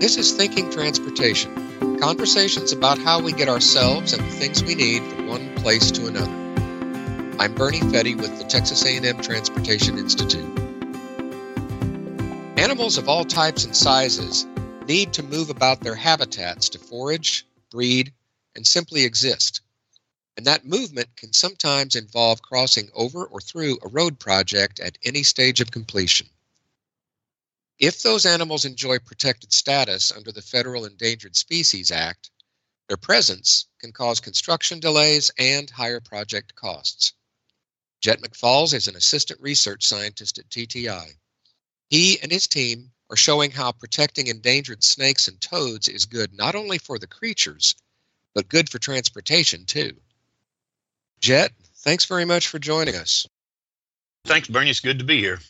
This is Thinking Transportation, conversations about how we get ourselves and the things we need from one place to another. I'm Bernie Fette with the Texas A&M Transportation Institute. Animals of all types and sizes need to move about their habitats to forage, breed, and simply exist. And that movement can sometimes involve crossing over or through a road project at any stage of completion. If those animals enjoy protected status under the Federal Endangered Species Act, their presence can cause construction delays and higher project costs. Jett McFalls is an assistant research scientist at TTI. He and his team are showing how protecting endangered snakes and toads is good not only for the creatures, but good for transportation too. Jett, thanks very much for joining us. Thanks, Bernie. It's good to be here.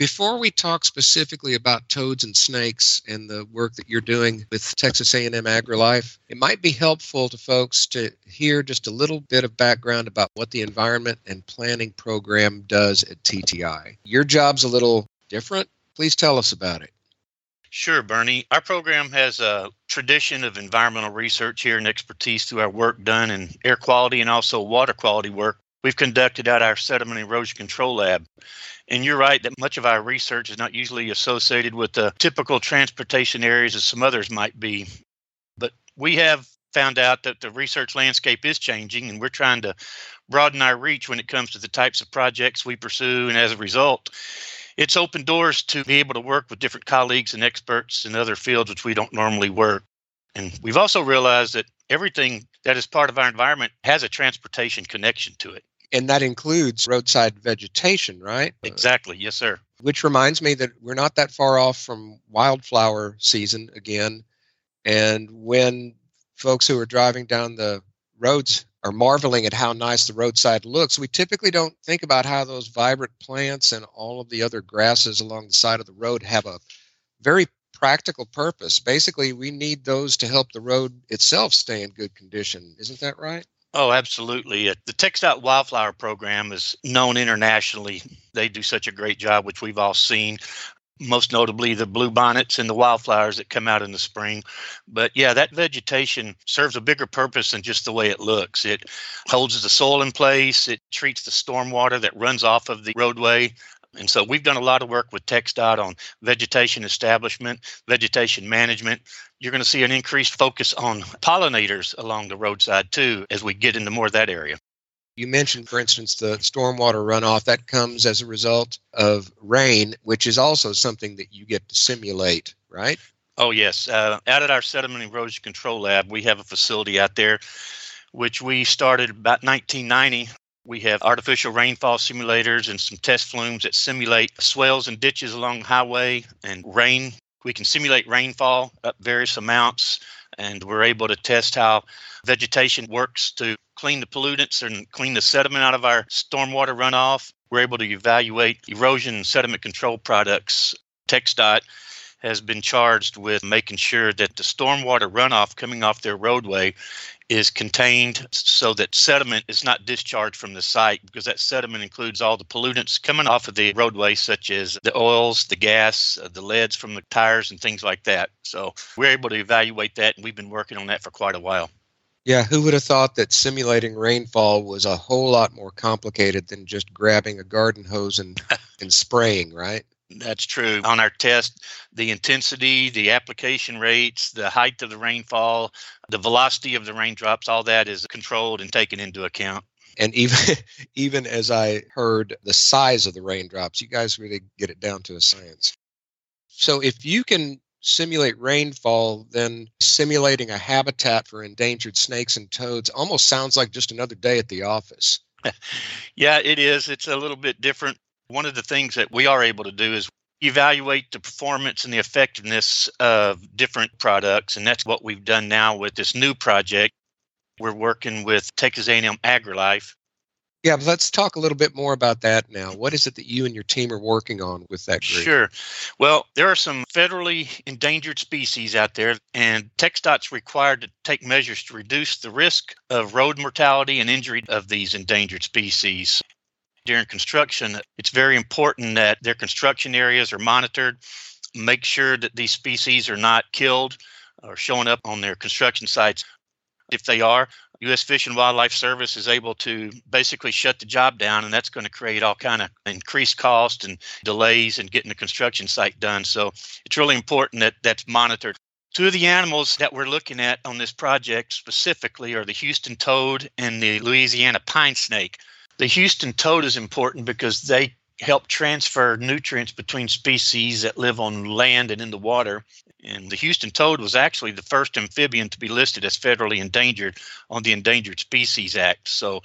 Before we talk specifically about toads and snakes and the work that you're doing with Texas A&M AgriLife, it might be helpful to folks to hear just a little bit of background about what the Environment and Planning Program does at TTI. Your job's a little different. Please tell us about it. Sure, Bernie. Our program has a tradition of environmental research here and expertise through our work done in air quality and also water quality work we've conducted at our sediment erosion control lab. And you're right that much of our research is not usually associated with the typical transportation areas as some others might be. But we have found out that the research landscape is changing and we're trying to broaden our reach when it comes to the types of projects we pursue. And as a result, it's opened doors to be able to work with different colleagues and experts in other fields which we don't normally work. And we've also realized that everything that is part of our environment has a transportation connection to it. And that includes roadside vegetation, right? Exactly. Yes, sir. Which reminds me that we're not that far off from wildflower season again. And when folks who are driving down the roads are marveling at how nice the roadside looks, we typically don't think about how those vibrant plants and all of the other grasses along the side of the road have a very practical purpose. Basically, we need those to help the road itself stay in good condition. Isn't that right? Oh, absolutely. Uh, the TxDOT Wildflower Program is known internationally. They do such a great job, which we've all seen. Most notably, the blue bonnets and the wildflowers that come out in the spring. But yeah, that vegetation serves a bigger purpose than just the way it looks. It holds the soil in place, it treats the stormwater that runs off of the roadway and so we've done a lot of work with TxDOT on vegetation establishment, vegetation management. You're going to see an increased focus on pollinators along the roadside too as we get into more of that area. You mentioned, for instance, the stormwater runoff that comes as a result of rain, which is also something that you get to simulate, right? Oh, yes. Uh, out at our sediment erosion control lab, we have a facility out there which we started about 1990 we have artificial rainfall simulators and some test flumes that simulate swales and ditches along the highway and rain. We can simulate rainfall up various amounts, and we're able to test how vegetation works to clean the pollutants and clean the sediment out of our stormwater runoff. We're able to evaluate erosion and sediment control products. TxDOT has been charged with making sure that the stormwater runoff coming off their roadway is contained so that sediment is not discharged from the site because that sediment includes all the pollutants coming off of the roadway, such as the oils, the gas, uh, the leads from the tires, and things like that. So we're able to evaluate that, and we've been working on that for quite a while. Yeah, who would have thought that simulating rainfall was a whole lot more complicated than just grabbing a garden hose and, and spraying, right? That's true. On our test, the intensity, the application rates, the height of the rainfall, the velocity of the raindrops, all that is controlled and taken into account. And even even as I heard the size of the raindrops, you guys really get it down to a science. So if you can simulate rainfall, then simulating a habitat for endangered snakes and toads almost sounds like just another day at the office. yeah, it is. It's a little bit different one of the things that we are able to do is evaluate the performance and the effectiveness of different products and that's what we've done now with this new project. We're working with texas a&m agrilife. Yeah but let's talk a little bit more about that now. What is it that you and your team are working on with that group? Sure. Well there are some federally endangered species out there and TxDOT's required to take measures to reduce the risk of road mortality and injury of these endangered species during construction, it's very important that their construction areas are monitored make sure that these species are not killed or showing up on their construction sites. If they are, U.S. Fish and Wildlife Service is able to basically shut the job down, and that's going to create all kind of increased cost and delays in getting the construction site done. So it's really important that that's monitored. Two of the animals that we're looking at on this project specifically are the Houston toad and the Louisiana pine snake. The Houston toad is important because they help transfer nutrients between species that live on land and in the water. And the Houston toad was actually the first amphibian to be listed as federally endangered on the Endangered Species Act. So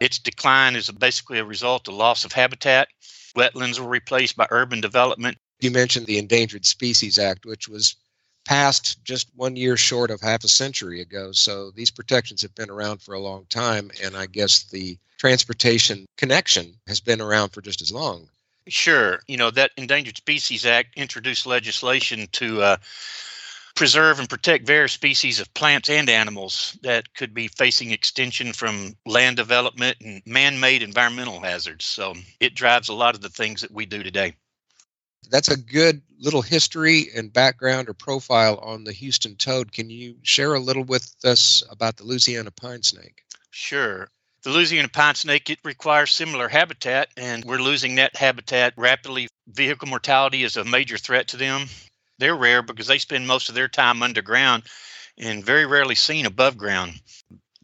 its decline is basically a result of loss of habitat. Wetlands were replaced by urban development. You mentioned the Endangered Species Act, which was passed just one year short of half a century ago. So these protections have been around for a long time. And I guess the transportation connection has been around for just as long. Sure. You know, that Endangered Species Act introduced legislation to uh, preserve and protect various species of plants and animals that could be facing extinction from land development and man made environmental hazards. So it drives a lot of the things that we do today. That's a good little history and background or profile on the Houston toad. Can you share a little with us about the Louisiana pine snake? Sure. The Louisiana pine snake, it requires similar habitat, and we're losing that habitat rapidly. Vehicle mortality is a major threat to them. They're rare because they spend most of their time underground and very rarely seen above ground.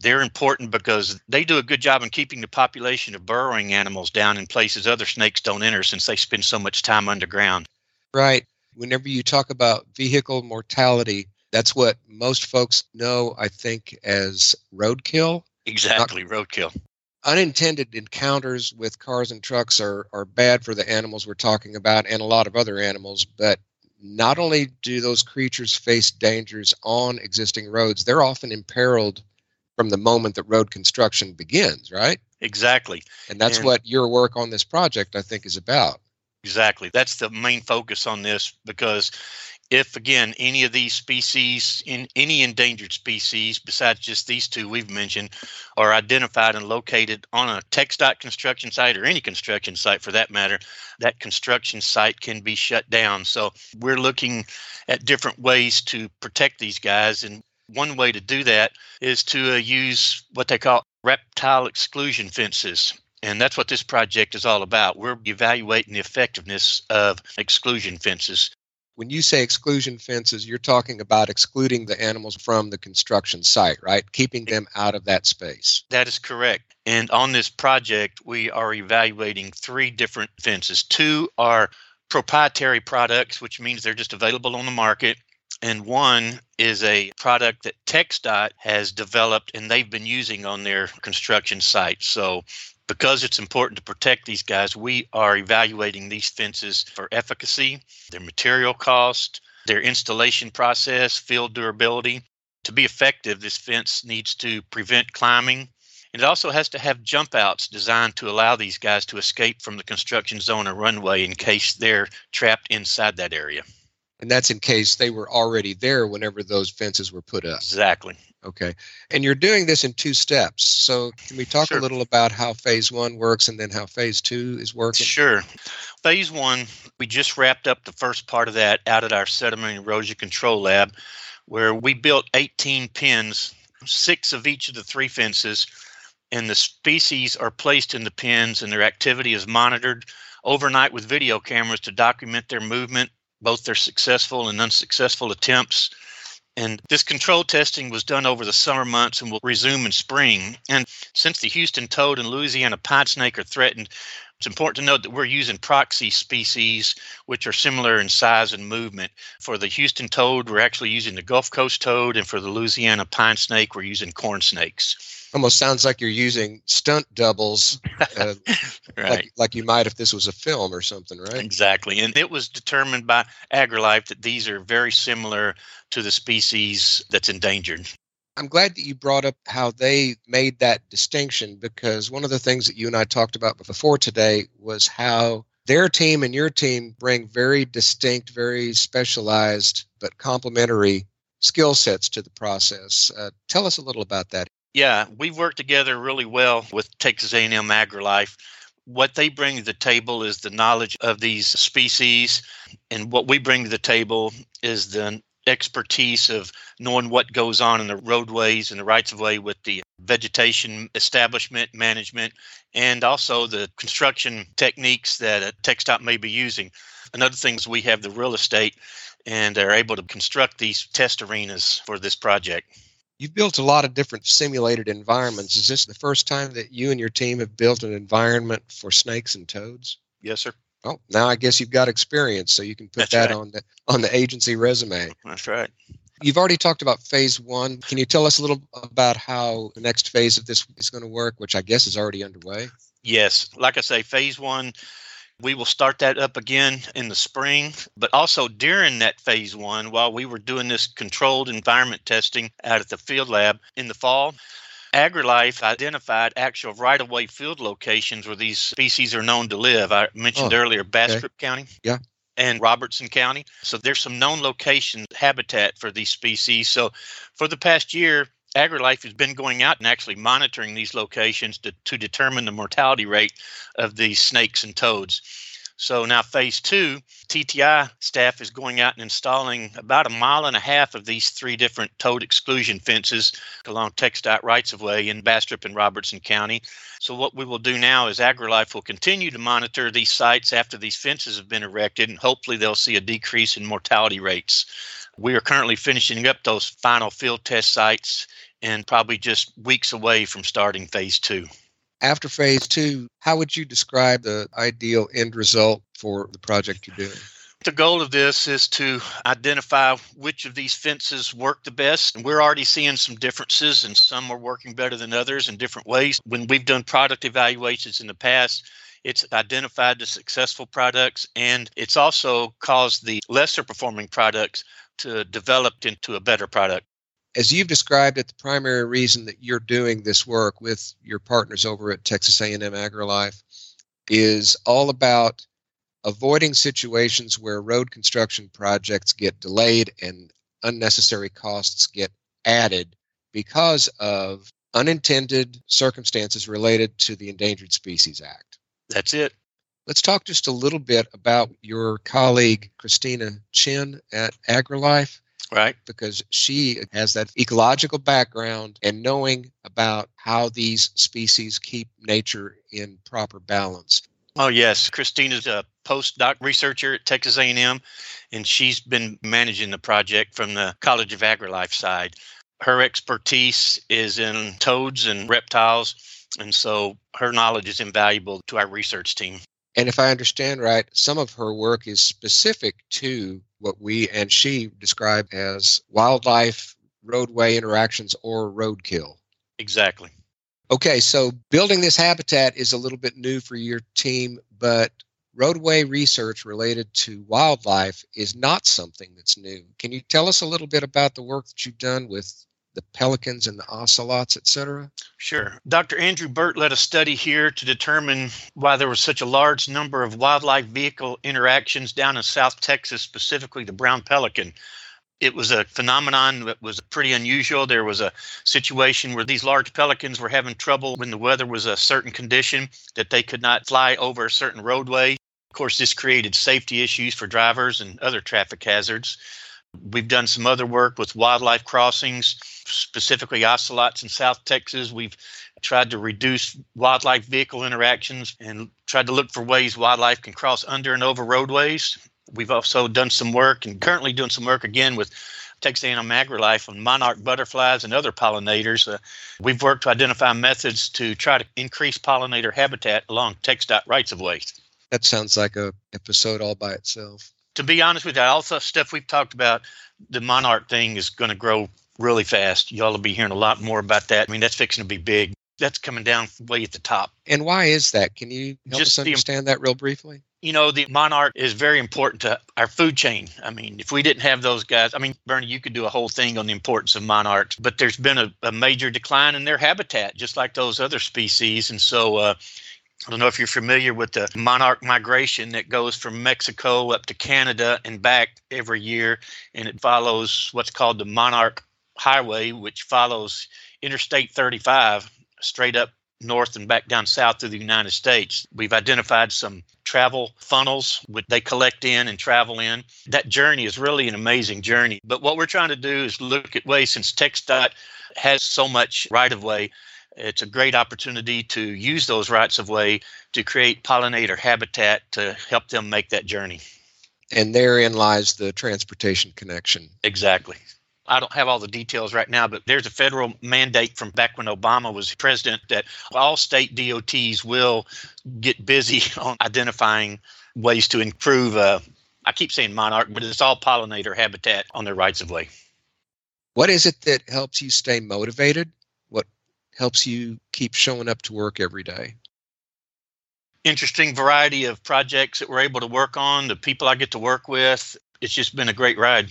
They're important because they do a good job in keeping the population of burrowing animals down in places other snakes don't enter since they spend so much time underground. Right. Whenever you talk about vehicle mortality, that's what most folks know, I think, as roadkill. Exactly, Not, roadkill. Unintended encounters with cars and trucks are, are bad for the animals we're talking about and a lot of other animals, but not only do those creatures face dangers on existing roads, they're often imperiled from the moment that road construction begins, right? Exactly. And that's and what your work on this project, I think, is about. Exactly. That's the main focus on this because if again any of these species in any endangered species besides just these two we've mentioned are identified and located on a TxDOT construction site or any construction site for that matter that construction site can be shut down so we're looking at different ways to protect these guys and one way to do that is to uh, use what they call reptile exclusion fences and that's what this project is all about. We're evaluating the effectiveness of exclusion fences when you say exclusion fences, you're talking about excluding the animals from the construction site, right? Keeping them out of that space. That is correct. And on this project, we are evaluating three different fences. Two are proprietary products, which means they're just available on the market. And one is a product that TxDOT has developed and they've been using on their construction site. So because it's important to protect these guys, we are evaluating these fences for efficacy, their material cost, their installation process, field durability. To be effective, this fence needs to prevent climbing. And it also has to have jump outs designed to allow these guys to escape from the construction zone or runway in case they're trapped inside that area. And that's in case they were already there whenever those fences were put up. Exactly. Okay. And you're doing this in two steps. So can we talk sure. a little about how phase one works and then how phase two is working? Sure. Phase one, we just wrapped up the first part of that out at our sediment erosion control lab, where we built 18 pins, six of each of the three fences, and the species are placed in the pins and their activity is monitored overnight with video cameras to document their movement both their successful and unsuccessful attempts. And this control testing was done over the summer months and will resume in spring. And since the Houston toad and Louisiana pine snake are threatened, it's important to note that we're using proxy species, which are similar in size and movement. For the Houston toad, we're actually using the Gulf Coast toad, and for the Louisiana pine snake, we're using corn snakes almost sounds like you're using stunt doubles uh, right. like, like you might if this was a film or something right? Exactly and it was determined by agrilife that these are very similar to the species that's endangered. I'm glad that you brought up how they made that distinction because one of the things that you and i talked about before today was how their team and your team bring very distinct very specialized but complementary skill sets to the process. Uh, tell us a little about that yeah, we've worked together really well with Texas A&M AgriLife. What they bring to the table is the knowledge of these species And what we bring to the table is the expertise of knowing what goes on in the roadways and the rights of way with the vegetation establishment management and also the construction techniques that a TxDOT may be using. Another thing is we have the real estate and are able to construct these test arenas for this project. You've built a lot of different simulated environments. Is this the first time that you and your team have built an environment for snakes and toads? Yes, sir. Oh, now I guess you've got experience, so you can put That's that right. on the on the agency resume. That's right. You've already talked about phase one. Can you tell us a little about how the next phase of this is going to work, which I guess is already underway? Yes, like I say, phase one, we will start that up again in the spring. But also during that phase one, while we were doing this controlled environment testing out at the field lab in the fall, AgriLife identified actual right of way field locations where these species are known to live. I mentioned Oh, earlier Bastrop County. Yeah. And Robertson County. So there's some known location habitat for these species. So for the past year, AgriLife has been going out and actually monitoring these locations to, to determine the mortality rate of these snakes and toads. So now phase two, TTI staff is going out and installing about a mile and a half of these three different toad exclusion fences along TxDOT rights of way in Bastrop and Robertson County. So what we will do now is AgriLife will continue to monitor these sites after these fences have been erected, and hopefully they'll see a decrease in mortality rates. We are currently finishing up those final field test sites and probably just weeks away from starting phase two. After phase two, how would you describe the ideal end result for the project you're doing? The goal of this is to identify which of these fences work the best. And we're already seeing some differences, and some are working better than others in different ways. When we've done product evaluations in the past, it's identified the successful products and it's also caused the lesser performing products to develop into a better product. As you've described it, the primary reason that you're doing this work with your partners over at Texas A&M AgriLife is all about avoiding situations where road construction projects get delayed and unnecessary costs get added because of unintended circumstances related to the Endangered Species Act. That's it. Let's talk just a little bit about your colleague, Christina Chin at AgriLife, Right. because she has that ecological background and knowing about how these species keep nature in proper balance. Oh yes, Christina's a postdoc researcher at Texas A&M, and she's been managing the project from the College of AgriLife side. Her expertise is in toads and reptiles, and so her knowledge is invaluable to our research team. And if I understand right, some of her work is specific to what we and she describe as wildlife roadway interactions or roadkill. Exactly. Okay, so building this habitat is a little bit new for your team, but roadway research related to wildlife is not something that's new. Can you tell us a little bit about the work that you've done with the pelicans and the ocelots, et cetera? Sure. Dr. Andrew Birt led a study here to determine why there was such a large number of wildlife vehicle interactions down in South Texas, specifically the brown pelican. It was a phenomenon that was pretty unusual. There was a situation where these large pelicans were having trouble when the weather was a certain condition that they could not fly over a certain roadway. Of course, this created safety issues for drivers and other traffic hazards. We've done some other work with wildlife crossings, specifically ocelots in South Texas. We've tried to reduce wildlife vehicle interactions and tried to look for ways wildlife can cross under and over roadways. We've also done some work and currently doing some work again with Texas A&M AgriLife on monarch butterflies and other pollinators. Uh, we've worked to identify methods to try to increase pollinator habitat along TxDOT rights of way. That sounds like a episode all by itself. To be honest with you, all the stuff we've talked about, the monarch thing is going to grow really fast. Y'all will be hearing a lot more about that. I mean, that's fixing to be big. That's coming down way at the top. And why is that? Can you help Just us the- understand that real briefly? you know, the monarch is very important to our food chain. I mean, if we didn't have those guys, I mean, Bernie, you could do a whole thing on the importance of monarchs, but there's been a, a major decline in their habitat, just like those other species. And so, uh, I don't know if you're familiar with the monarch migration that goes from Mexico up to Canada and back every year, and it follows what's called the Monarch Highway, which follows Interstate 35 straight up north and back down south through the United States. We've identified some travel funnels which they collect in and travel in. That journey is really an amazing journey. But what we're trying to do is look at ways since TxDOT has so much right of way it's a great opportunity to use those rights of way to create pollinator habitat to help them make that journey. And therein lies the transportation connection. Exactly. I don't have all the details right now, but there's a federal mandate from back when Obama was president that all state DOTs will get busy on identifying ways to improve. Uh, I keep saying monarch, but it's all pollinator habitat on their rights of way. What is it that helps you stay motivated? Helps you keep showing up to work every day? Interesting variety of projects that we're able to work on, the people I get to work with. It's just been a great ride.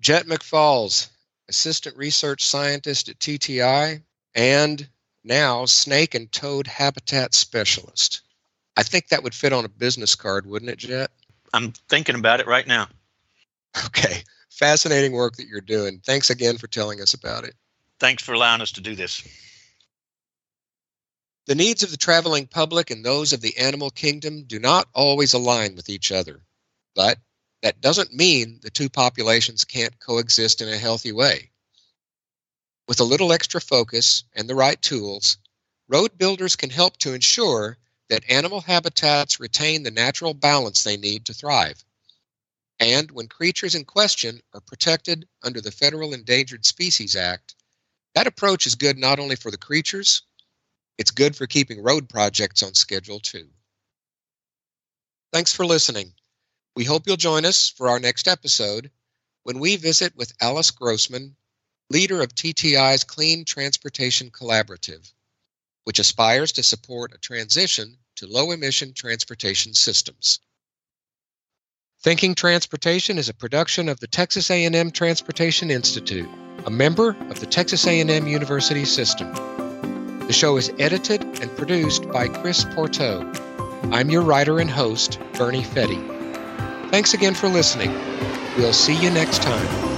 Jett McFalls, Assistant Research Scientist at TTI, and now Snake and Toad Habitat Specialist. I think that would fit on a business card, wouldn't it, Jett? I'm thinking about it right now. Okay. Fascinating work that you're doing. Thanks again for telling us about it. Thanks for allowing us to do this. The needs of the traveling public and those of the animal kingdom do not always align with each other, but that doesn't mean the two populations can't coexist in a healthy way. With a little extra focus and the right tools, road builders can help to ensure that animal habitats retain the natural balance they need to thrive. And when creatures in question are protected under the Federal Endangered Species Act, that approach is good not only for the creatures, it's good for keeping road projects on schedule too. Thanks for listening. We hope you'll join us for our next episode when we visit with Alice Grossman, leader of TTI's Clean Transportation Collaborative, which aspires to support a transition to low emission transportation systems. Thinking Transportation is a production of the Texas A&M Transportation Institute, a member of the Texas A&M University System. The show is edited and produced by Chris Pourteau. I'm your writer and host, Bernie Fette. Thanks again for listening. We'll see you next time.